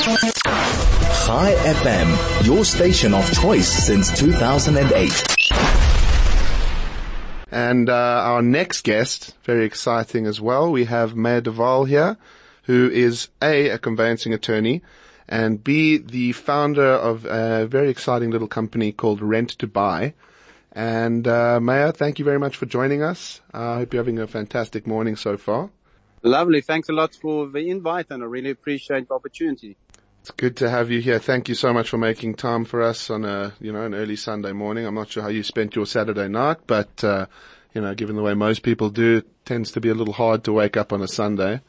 Chai FM, your station of choice since 2008. And uh, our next guest, very exciting as well, we have Meyer de Waal here, who is A, a conveyancing attorney, and B, the founder of a very exciting little company called Rent to Buy. And uh, Meyer, thank you very much for joining us. Uh, I hope you're having a fantastic morning so far. Lovely. Thanks a lot for the invite and I really appreciate the opportunity. It's good to have you here. Thank you so much for making time for us on a, you know, an early Sunday morning. I'm not sure how you spent your Saturday night, but, uh, you know, given the way most people do, it tends to be a little hard to wake up on a Sunday.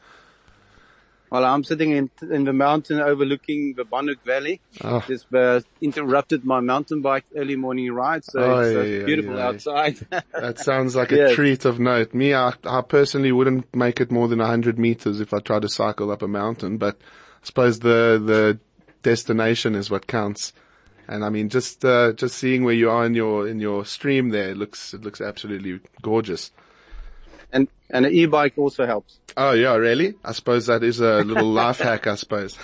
Well, I'm sitting in, in the mountain overlooking the Banhoek Valley. Oh. Just uh, interrupted my mountain bike early morning ride, so oh, it's uh, beautiful yeah, outside. that sounds like a treat of note. Me, I, I personally wouldn't make it more than 100 meters if I tried to cycle up a mountain, but I suppose the, the destination is what counts. And I mean, just, uh, just seeing where you are in your, in your stream there, it looks, it looks absolutely gorgeous. And, and an e-bike also helps. Oh yeah, really? I suppose that is a little life hack, I suppose.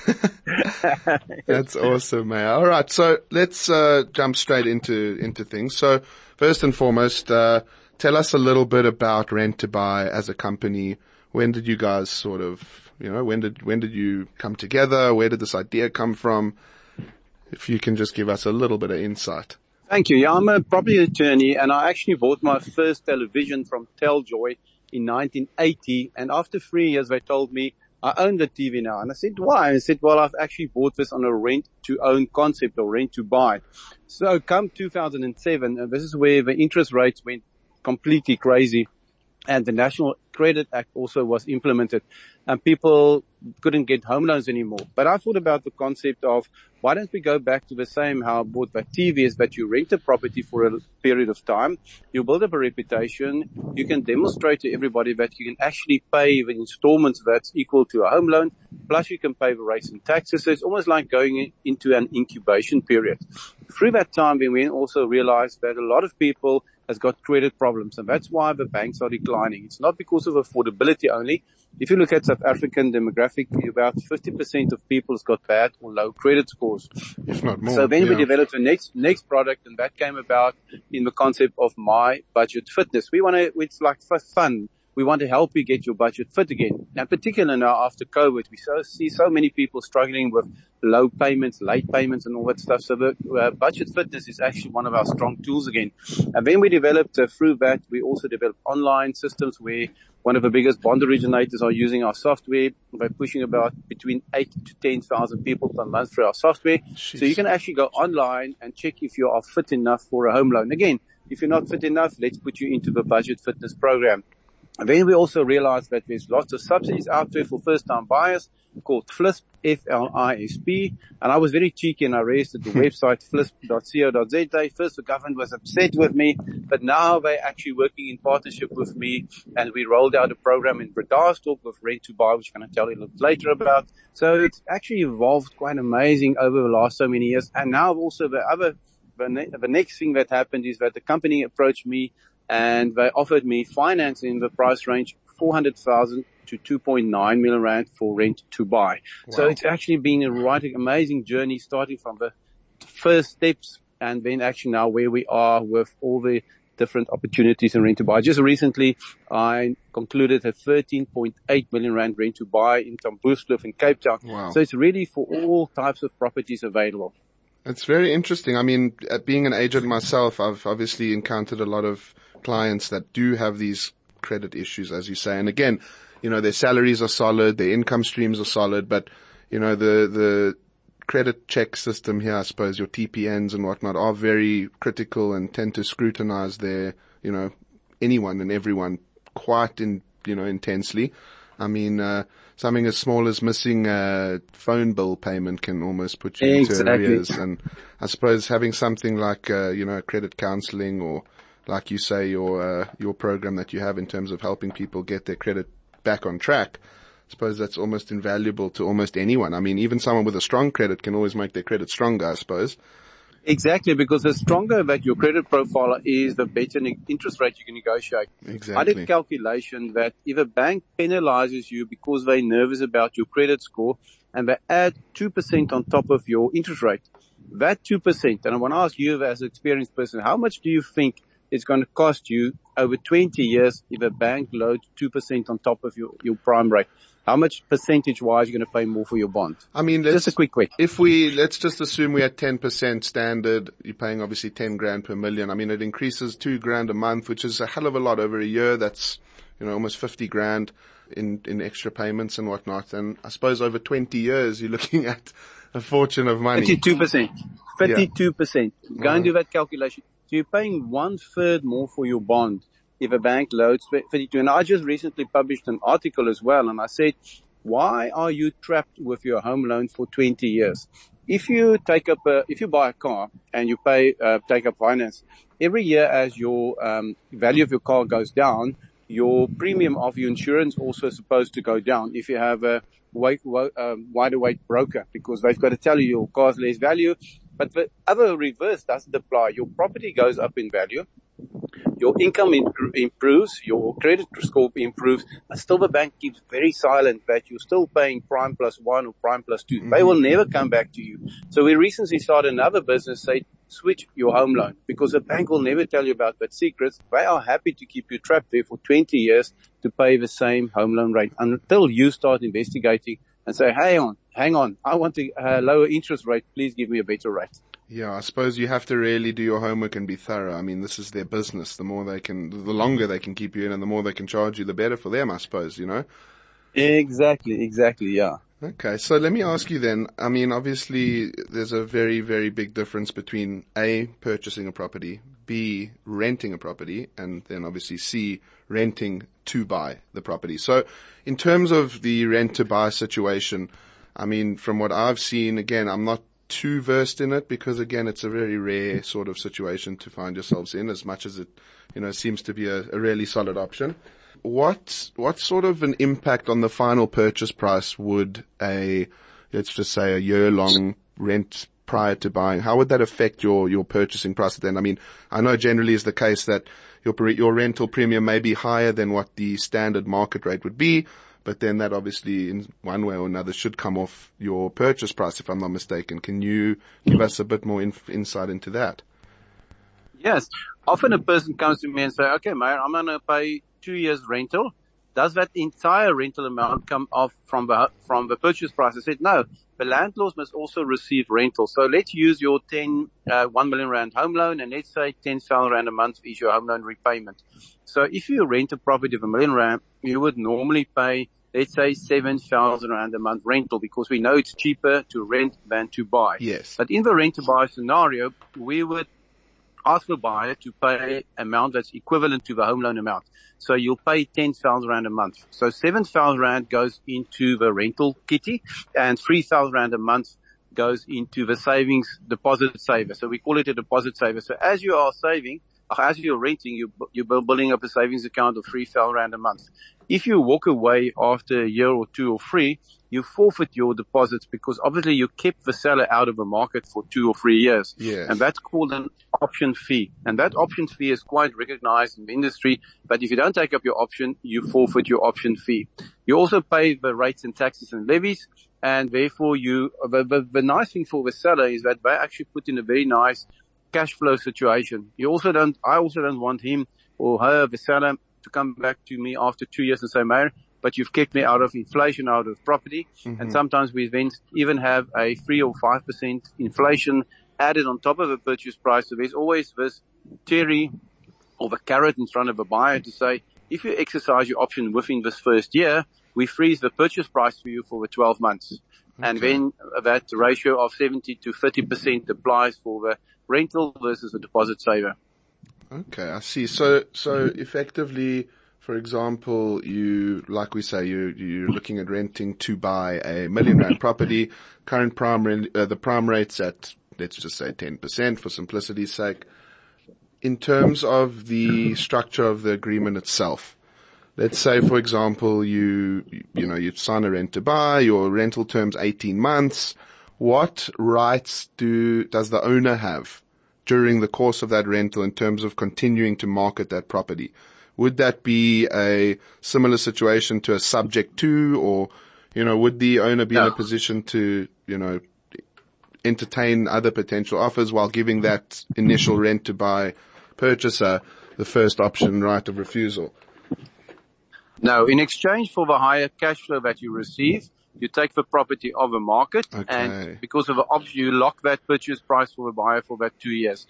That's awesome, man. All right. So let's, uh, jump straight into, into things. So first and foremost, uh, tell us a little bit about Rent to Buy as a company. When did you guys sort of you know, when did, when did you come together? Where did this idea come from? If you can just give us a little bit of insight. Thank you. Yeah, I'm a property attorney and I actually bought my first television from Teljoy in 1980. And after three years, they told me I own the TV now. And I said, why? And I said, well, I've actually bought this on a rent to own concept or rent to buy. So come 2007, and this is where the interest rates went completely crazy and the National Credit Act also was implemented and people couldn't get home loans anymore. But I thought about the concept of why don't we go back to the same how bought that TV is that you rent a property for a period of time, you build up a reputation, you can demonstrate to everybody that you can actually pay the installments that's equal to a home loan, plus you can pay the rates and taxes. So it's almost like going into an incubation period. Through that time, we also realized that a lot of people has got credit problems. And that's why the banks are declining. It's not because of affordability only. If you look at South African demographic, about 50% of people has got bad or low credit scores. If not more. So then yeah. we developed the next, next product and that came about in the concept of my budget fitness. We want to, it's like for fun we want to help you get your budget fit again. And particularly now after COVID, we so, see so many people struggling with low payments, late payments and all that stuff. So the uh, budget fitness is actually one of our strong tools again. And then we developed uh, through that, we also developed online systems where one of the biggest bond originators are using our software by pushing about between eight to 10,000 people per month through our software. Jeez. So you can actually go online and check if you are fit enough for a home loan. Again, if you're not fit enough, let's put you into the budget fitness program. And then we also realized that there's lots of subsidies out there for first time buyers called FLISP, F-L-I-S-P. And I was very cheeky and I raised at the website flisp.co.za. First the government was upset with me, but now they're actually working in partnership with me and we rolled out a program in Bredasdorp with Rent to Buy, which I'm going to tell you a little later about. So it's actually evolved quite amazing over the last so many years. And now also the other the, ne- the next thing that happened is that the company approached me and they offered me financing in the price range 400,000 to 2.9 million rand for rent to buy. Wow. So it's actually been a right amazing journey starting from the first steps and then actually now where we are with all the different opportunities in rent to buy. Just recently, I concluded a 13.8 million rand rent to buy in Tamboerskloof in Cape Town. Wow. So it's really for all types of properties available. It's very interesting. I mean, being an agent myself, I've obviously encountered a lot of clients that do have these credit issues, as you say. And again, you know, their salaries are solid, their income streams are solid, but you know, the, the credit check system here, I suppose your TPNs and whatnot are very critical and tend to scrutinize their, you know, anyone and everyone quite in, you know, intensely. I mean, uh, something as small as missing a phone bill payment can almost put you exactly. into arrears. And I suppose having something like, uh, you know, credit counseling or, like you say, your, uh, your program that you have in terms of helping people get their credit back on track. I suppose that's almost invaluable to almost anyone. I mean, even someone with a strong credit can always make their credit stronger, I suppose. Exactly, because the stronger that your credit profile is, the better interest rate you can negotiate. Exactly. I did a calculation that if a bank penalizes you because they're nervous about your credit score, and they add 2% on top of your interest rate. That 2%, and I want to ask you as an experienced person, how much do you think it's going to cost you over 20 years if a bank loads 2% on top of your, your prime rate? How much percentage wise are you going to pay more for your bond? I mean, just a quick quick. If we, let's just assume we had 10% standard, you're paying obviously 10 grand per million. I mean, it increases two grand a month, which is a hell of a lot over a year. That's, you know, almost 50 grand in, in extra payments and whatnot. And I suppose over 20 years, you're looking at a fortune of money. 52%. 52%. Yeah. Go and mm-hmm. do that calculation. So you're paying one third more for your bond if a bank loads 52. And I just recently published an article as well and I said, why are you trapped with your home loan for 20 years? If you take up a, if you buy a car and you pay, uh, take up finance, every year as your, um, value of your car goes down, your premium of your insurance also supposed to go down if you have a wide, um, wider weight broker because they've got to tell you your car's less value. But the other reverse doesn't apply. Your property goes up in value your income improves, your credit score improves, but still the bank keeps very silent that you're still paying prime plus one or prime plus 2 mm-hmm. They will never come back to you. So we recently started another business, say, switch your home loan because the bank will never tell you about that secrets. They are happy to keep you trapped there for 20 years to pay the same home loan rate until you start investigating and say, hang on, hang on, I want a uh, lower interest rate. Please give me a better rate. Yeah, I suppose you have to really do your homework and be thorough. I mean, this is their business. The more they can, the longer they can keep you in and the more they can charge you, the better for them, I suppose, you know? Exactly, exactly, yeah. Okay, so let me ask you then, I mean, obviously there's a very, very big difference between A, purchasing a property, B, renting a property, and then obviously C, renting to buy the property. So in terms of the rent to buy situation, I mean, from what I've seen, again, I'm not too versed in it because again, it's a very rare sort of situation to find yourselves in as much as it, you know, seems to be a, a really solid option. What, what sort of an impact on the final purchase price would a, let's just say a year long rent prior to buying, how would that affect your, your purchasing price then? I mean, I know generally is the case that your, your rental premium may be higher than what the standard market rate would be, but then that obviously in one way or another should come off your purchase price if I'm not mistaken. Can you give us a bit more inf- insight into that? Yes. Often a person comes to me and say, okay, Meyer, I'm going to pay two years rental. Does that entire rental amount come off from the, from the purchase price? I said, no, the landlords must also receive rental. So let's use your 10, uh, 1 million rand home loan and let's say 10,000 rand a month is your home loan repayment. So if you rent a property of a million rand, you would normally pay let's say 7,000 rand a month rental because we know it's cheaper to rent than to buy. Yes. But in the rent to buy scenario, we would ask the buyer to pay an amount that's equivalent to the home loan amount. So you'll pay 10,000 rand a month. So 7,000 rand goes into the rental kitty and 3,000 rand a month goes into the savings deposit saver. So we call it a deposit saver. So as you are saving, as you're renting, you, you're building up a savings account of 3,000 rand a month. If you walk away after a year or two or three, you forfeit your deposits because obviously you kept the seller out of the market for two or three years. Yes. And that's called an option fee. And that option fee is quite recognized in the industry. But if you don't take up your option, you forfeit your option fee. You also pay the rates and taxes and levies. And therefore you, the, the, the nice thing for the seller is that they actually put in a very nice cash flow situation. You also don't, I also don't want him or her, the seller, to come back to me after two years and say, Meyer, but you've kept me out of inflation, out of property. Mm-hmm. And sometimes we then even have a three or five percent inflation added on top of the purchase price. So there's always this theory or the carrot in front of a buyer to say, if you exercise your option within this first year, we freeze the purchase price for you for the 12 months. Okay. And then that ratio of 70 to 30% applies for the rental versus the deposit saver. Okay, I see. So, so effectively, for example, you, like we say, you, you're looking at renting to buy a million rand property. Current prime, uh, the prime rate's at, let's just say 10% for simplicity's sake. In terms of the structure of the agreement itself, let's say, for example, you, you know, you sign a rent to buy, your rental term's 18 months. What rights do, does the owner have during the course of that rental in terms of continuing to market that property? Would that be a similar situation to a subject to or, you know, would the owner be in a position to, you know, entertain other potential offers while giving that initial rent to buy purchaser the first option right of refusal? No, in exchange for the higher cash flow that you receive, you take the property of a market Okay. and because of the option, you lock that purchase price for the buyer for that two years.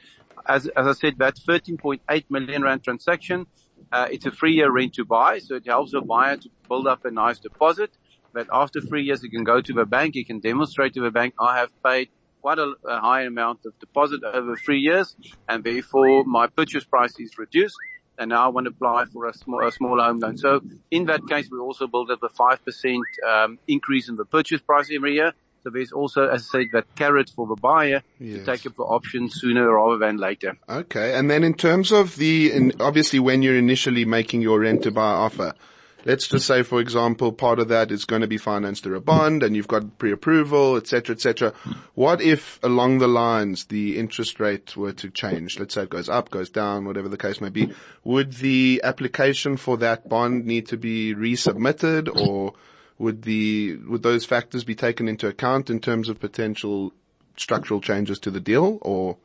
As, as I said, that 13.8 million rand transaction, uh, it's a three year rent to buy. So it helps the buyer to build up a nice deposit that after three years he can go to the bank. He can demonstrate to the bank, I have paid quite a, a high amount of deposit over three years and therefore my purchase price is reduced and now I want to apply for a small, a small home loan. So in that case, we also build up a 5% um, increase in the purchase price every year. So there's also, as I said, that carrot for the buyer Yes. to take up the option sooner rather than later. Okay. And then in terms of the, in, obviously when you're initially making your rent to buy offer, let's just say, for example, part of that is going to be financed through a bond and you've got pre-approval, et cetera, et cetera. What if along the lines the interest rate were to change? Let's say it goes up, goes down, whatever the case may be. Would the application for that bond need to be resubmitted or would the, would those factors be taken into account in terms of potential structural changes to the deal or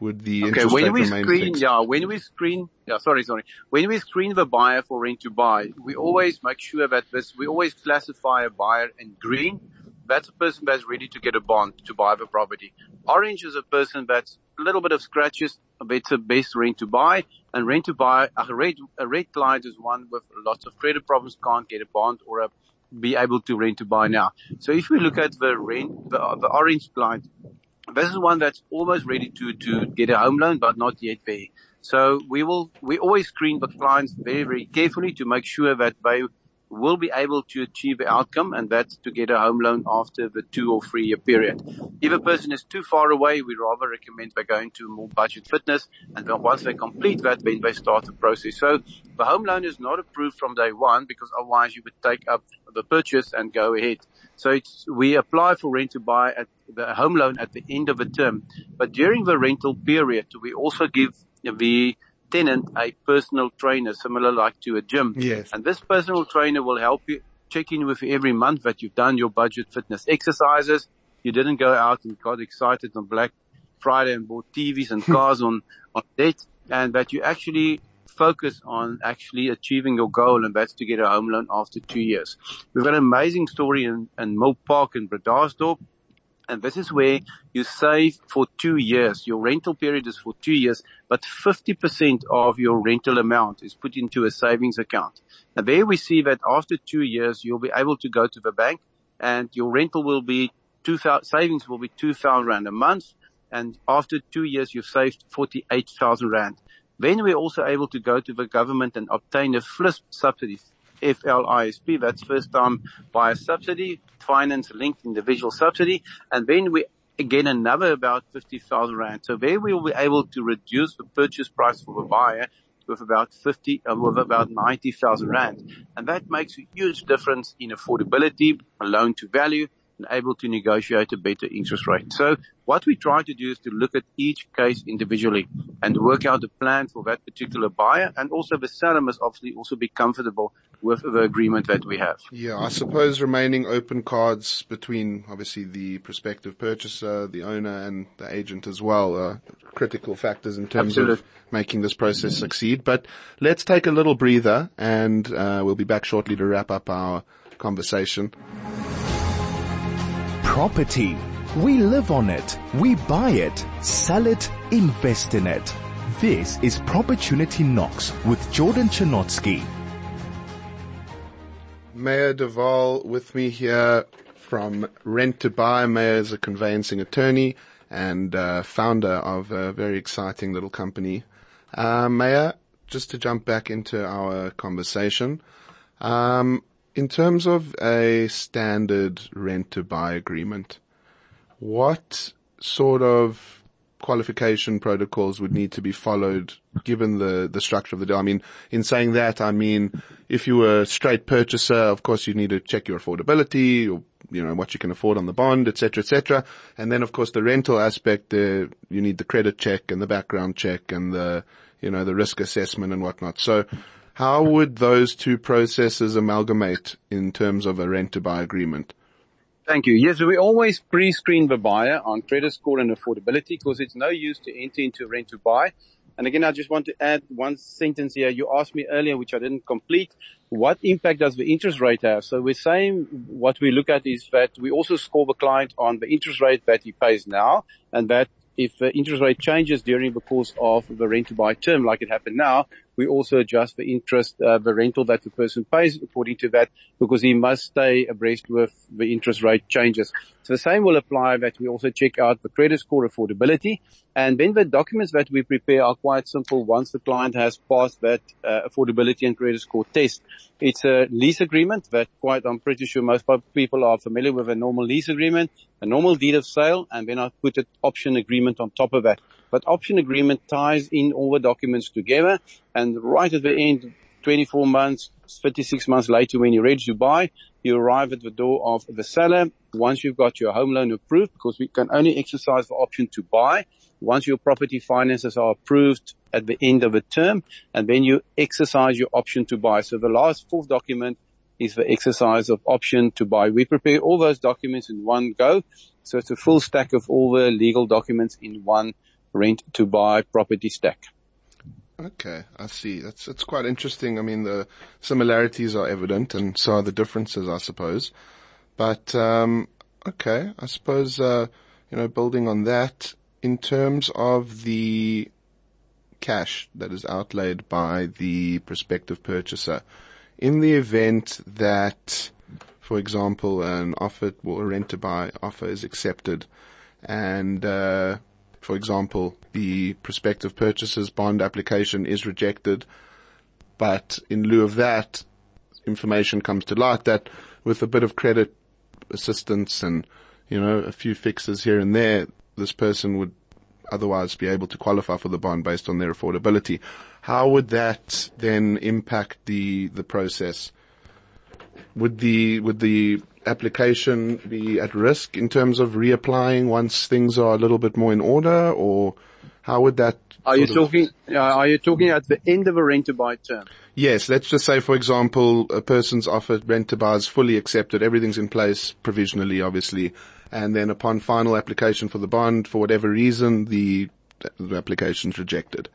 would the Okay, when we screen, fixed? yeah, when we screen, yeah, sorry, sorry. When we screen the buyer for rent to buy, we always make sure that this, we always classify a buyer in green. That's a person that's ready to get a bond to buy the property. Orange is a person that's a little bit of scratches, but it's a best rent to buy. And rent to buy, a red, a red client is one with lots of credit problems, can't get a bond or a, be able to rent to buy now. So if we look at the rent, the, the orange client, this is one that's almost ready to, to get a home loan, but not yet there. So we will, we always screen the clients very, very carefully to make sure that they will be able to achieve the outcome and that's to get a home loan after the two or three year period. If a person is too far away, we rather recommend they going to more budget fitness and then once they complete that, then they start the process. So the home loan is not approved from day one because otherwise you would take up the purchase and go ahead. So it's, we apply for rent to buy at the home loan at the end of the term. But during the rental period, we also give the tenant a personal trainer, similar like to a gym. Yes. And this personal trainer will help you check in with you every month that you've done your budget fitness exercises. You didn't go out and got excited on Black Friday and bought TVs and cars on, on debt and that you actually focus on actually achieving your goal and that's to get a home loan after two years. We've got an amazing story in, in Mill Park in Bredasdorp and this is where you save for two years. Your rental period is for two years, but 50% of your rental amount is put into a savings account. And there we see that after two years, you'll be able to go to the bank and your rental will be 2000, savings will be 2000 Rand a month. And after two years, you've saved 48,000 Rand. Then we're also able to go to the government and obtain a FLISP subsidy, FLISP, that's first time buyer subsidy, finance linked individual subsidy, and then we again another about 50,000 rand. So there we will be able to reduce the purchase price for the buyer with about 50, uh, with about 90,000 rand. And that makes a huge difference in affordability, loan to value, and able to negotiate a better interest rate. So what we try to do is to look at each case individually and work out a plan for that particular buyer and also the seller must obviously also be comfortable with the agreement that we have. Yeah, I suppose remaining open cards between obviously the prospective purchaser, the owner and the agent as well are critical factors in terms of making this process succeed. But let's take a little breather and uh, we'll be back shortly to wrap up our conversation. Property. We live on it. We buy it, sell it, invest in it. This is Propertunity Knocks with Jordan Chinotsky. Meyer de Waal with me here from Rent to Buy. Meyer is a conveyancing attorney and uh, founder of a very exciting little company. Uh, Meyer, just to jump back into our conversation, um, in terms of a standard rent to buy agreement, what sort of qualification protocols would need to be followed given the, the structure of the deal? I mean, in saying that, I mean, if you were a straight purchaser, of course you need to check your affordability or, you know, what you can afford on the bond, et cetera, et cetera. And then of course the rental aspect, uh, you need the credit check and the background check and the, you know, the risk assessment and whatnot. So How would those two processes amalgamate in terms of a rent to buy agreement? Thank you. Yes, we always pre-screen the buyer on credit score and affordability because it's no use to enter into rent to buy. And again, I just want to add one sentence here. You asked me earlier, which I didn't complete. What impact does the interest rate have? So we're saying what we look at is that we also score the client on the interest rate that he pays now and that if the interest rate changes during the course of the rent to buy term, like it happened now, we also adjust the interest, uh, the rental that the person pays according to that because he must stay abreast with the interest rate changes. So the same will apply that we also check out the credit score affordability and then the documents that we prepare are quite simple once the client has passed that uh, affordability and credit score test. It's a lease agreement that quite, I'm pretty sure most people are familiar with a normal lease agreement, a normal deed of sale, and then I put an option agreement on top of that. But option agreement ties in all the documents together and right at the end, 24 months, 36 months later when you're ready to buy, you arrive at the door of the seller. Once you've got your home loan approved, because we can only exercise the option to buy, once your property finances are approved at the end of a term, and then you exercise your option to buy. So the last fourth document is the exercise of option to buy. We prepare all those documents in one go. So it's a full stack of all the legal documents in one rent to buy property stack. Okay, I see. That's that's quite interesting. I mean, the similarities are evident, and so are the differences, I suppose. But um, okay, I suppose uh, you know, building on that, in terms of the cash that is outlaid by the prospective purchaser, in the event that, for example, an offer or rent to buy offer is accepted, and uh, for example, the prospective purchaser's bond application is rejected, but in lieu of that, information comes to light that with a bit of credit assistance and you know a few fixes here and there, this person would otherwise be able to qualify for the bond based on their affordability. How would that then impact the the process? Would the would the application be at risk in terms of reapplying once things are a little bit more in order, or how would that? Are you talking? Uh, are you talking at the end of a rent to buy term? Yes. Let's just say, for example, a person's offered rent to buy is fully accepted, everything's in place provisionally, obviously and then upon final application for the bond, for whatever reason, the, the application's rejected.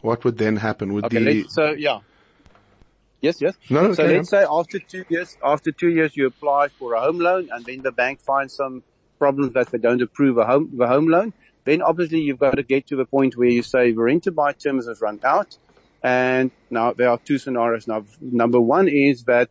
What would then happen? Would okay, the so yeah. Yes, yes. No, so let's say after two years, after two years you apply for a home loan and then the bank finds some problems that they don't approve a home, the home loan. Then obviously you've got to get to the point where you say the rent to buy terms has run out. And now there are two scenarios. Now, number one is that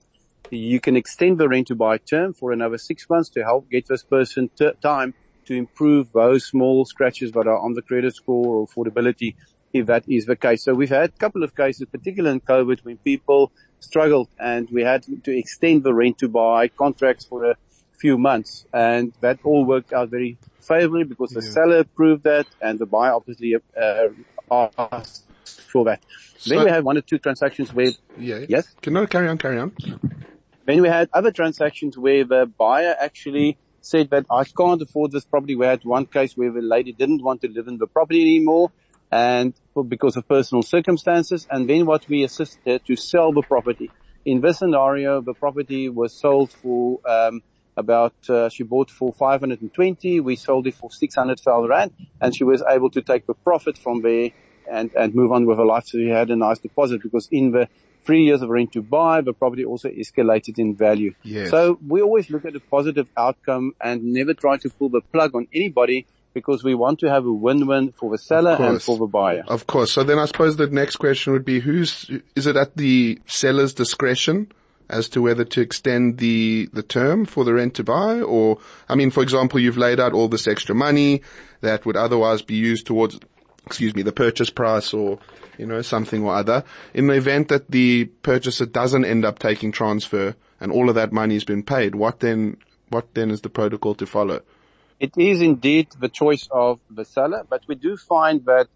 you can extend the rent to buy term for another six months to help get this person t- time to improve those small scratches that are on the credit score or affordability if that is the case. So we've had a couple of cases, particularly in COVID, when people struggled and we had to extend the rent to buy contracts for a few months and that all worked out very favorably because the yeah. seller approved that and the buyer obviously uh, asked for that. So, then we had one or two transactions where, yeah, yes? Can I carry on, carry on? Then we had other transactions where the buyer actually said that I can't afford this property. We had one case where the lady didn't want to live in the property anymore and because of personal circumstances. And then what we assisted to sell the property. In this scenario, the property was sold for, um, about, uh, she bought for 520. We sold it for 600,000 rand and she was able to take the profit from there and, and move on with her life. So she had a nice deposit because in the three years of rent to buy, the property also escalated in value. Yes. So we always look at a positive outcome and never try to pull the plug on anybody because we want to have a win-win for the seller and for the buyer. Of course. So then I suppose the next question would be who's, is it at the seller's discretion? as to whether to extend the, the term for the rent to buy or, I mean, for example, you've laid out all this extra money that would otherwise be used towards excuse me, the purchase price or, you know, something or other. In the event that the purchaser doesn't end up taking transfer and all of that money has been paid, what then, what then is the protocol to follow? It is indeed the choice of the seller, but we do find that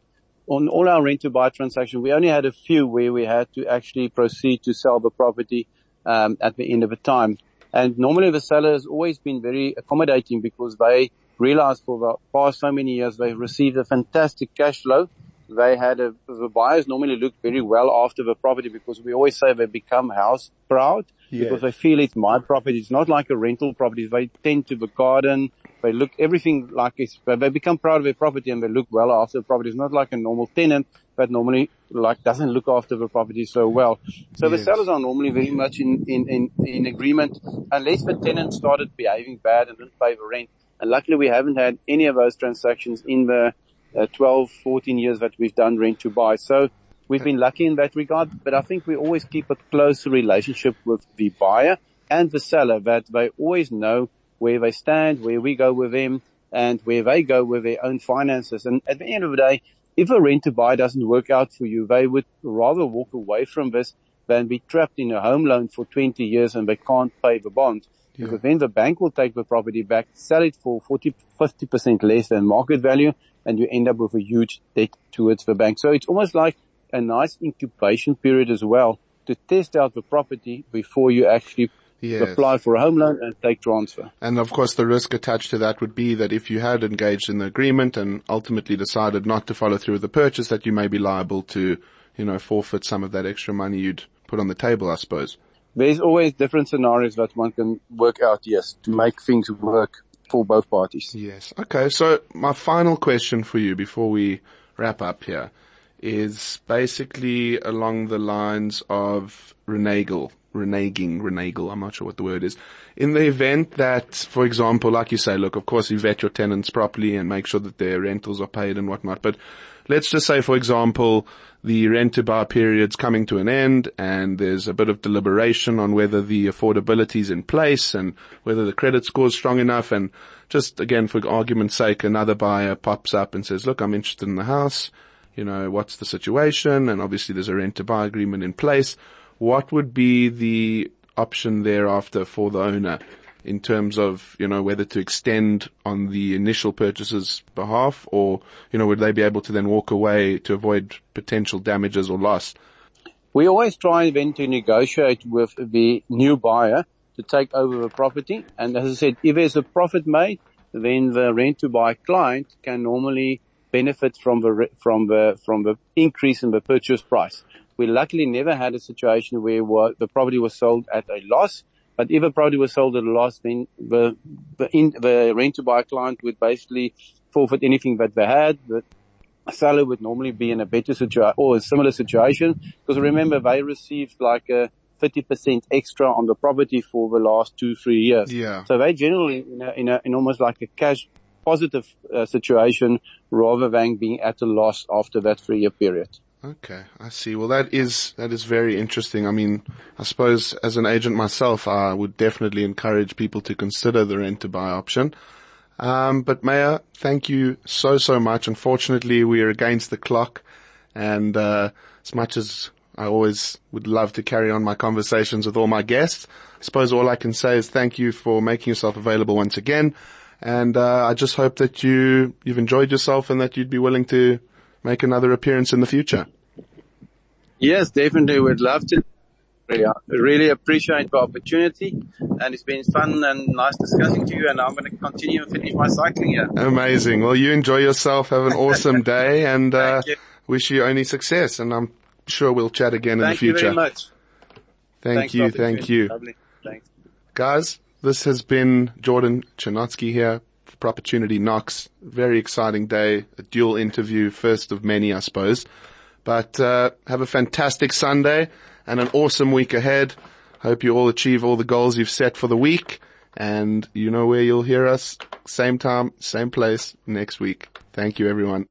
on all our rent to buy transactions, we only had a few where we had to actually proceed to sell the property um, at the end of the time. And normally the seller has always been very accommodating because they realized for the past so many years they've received a fantastic cash flow they had a, the buyers normally look very well after the property because we always say they become house proud Yes. because they feel it's my property. It's not like a rental property. They tend to the garden. They look everything like it's, they they become proud of their property and they look well after the property. It's not like a normal tenant that normally like doesn't look after the property so well. So the sellers are normally very much in, in, in, in agreement unless the tenant started behaving bad and didn't pay the rent. And luckily we haven't had any of those transactions in the uh, 12, 14 years that we've done rent to buy. So we've been lucky in that regard, but I think we always keep a close relationship with the buyer and the seller that they always know where they stand, where we go with them and where they go with their own finances. And at the end of the day, if a rent to buy doesn't work out for you, they would rather walk away from this than be trapped in a home loan for 20 years and they can't pay the bond. Because then the bank will take the property back, sell it for 40, 50% less than market value, and you end up with a huge debt towards the bank. So it's almost like a nice incubation period as well to test out the property before you actually Yes. apply for a home loan and take transfer. And of course the risk attached to that would be that if you had engaged in the agreement and ultimately decided not to follow through with the purchase that you may be liable to, you know, forfeit some of that extra money you'd put on the table, I suppose. There's always different scenarios that one can work out, yes, to make things work for both parties. Yes. Okay. So my final question for you before we wrap up here is basically along the lines of renegel, reneging, renegel. I'm not sure what the word is. In the event that, for example, like you say, look, of course you vet your tenants properly and make sure that their rentals are paid and whatnot. But let's just say, for example, the rent to buy period's coming to an end and there's a bit of deliberation on whether the affordability is in place and whether the credit score is strong enough and just again for argument's sake another buyer pops up and says, look, I'm interested in the house. You know, what's the situation? And obviously there's a rent to buy agreement in place. What would be the option thereafter for the owner in terms of, you know, whether to extend on the initial purchaser's behalf or, you know, would they be able to then walk away to avoid potential damages or loss? We always try then to negotiate with the new buyer to take over the property. And as I said, if there's a profit made, then the rent to buy client can normally benefit from the, from the, from the increase in the purchase price. We luckily never had a situation where the property was sold at a loss. But if a property was sold at a loss, then the, the, in, the rent to buy client would basically forfeit anything that they had. The seller would normally be in a better situation or a similar situation because remember they received like a 50% extra on the property for the last two, three years. Yeah. So they generally in a, in a, in almost like a cash positive uh, situation rather than being at a loss after that three year period. Okay, I see. Well, that is that is very interesting. I mean, I suppose as an agent myself, I would definitely encourage people to consider the rent to buy option. Um, but Meyer, thank you so so much. Unfortunately, we are against the clock, and uh, as much as I always would love to carry on my conversations with all my guests, I suppose all I can say is thank you for making yourself available once again, and uh, I just hope that you you've enjoyed yourself and that you'd be willing to make another appearance in the future. Yes, definitely. We'd love to. Really appreciate the opportunity and it's been fun and nice discussing to you and I'm going to continue and finish my cycling here. Amazing. Well, you enjoy yourself. Have an awesome day and, uh, you. wish you only success. And I'm sure we'll chat again in the future. Thank you very much. Thank Thanks, you. Thank you. Lovely. Thanks. Guys, this has been Jordan Chernotski here for Propertunity Knocks. Very exciting day. A dual interview. First of many, I suppose. But, uh, have a fantastic Sunday and an awesome week ahead. Hope you all achieve all the goals you've set for the week. And you know where you'll hear us. Same time, same place next week. Thank you everyone.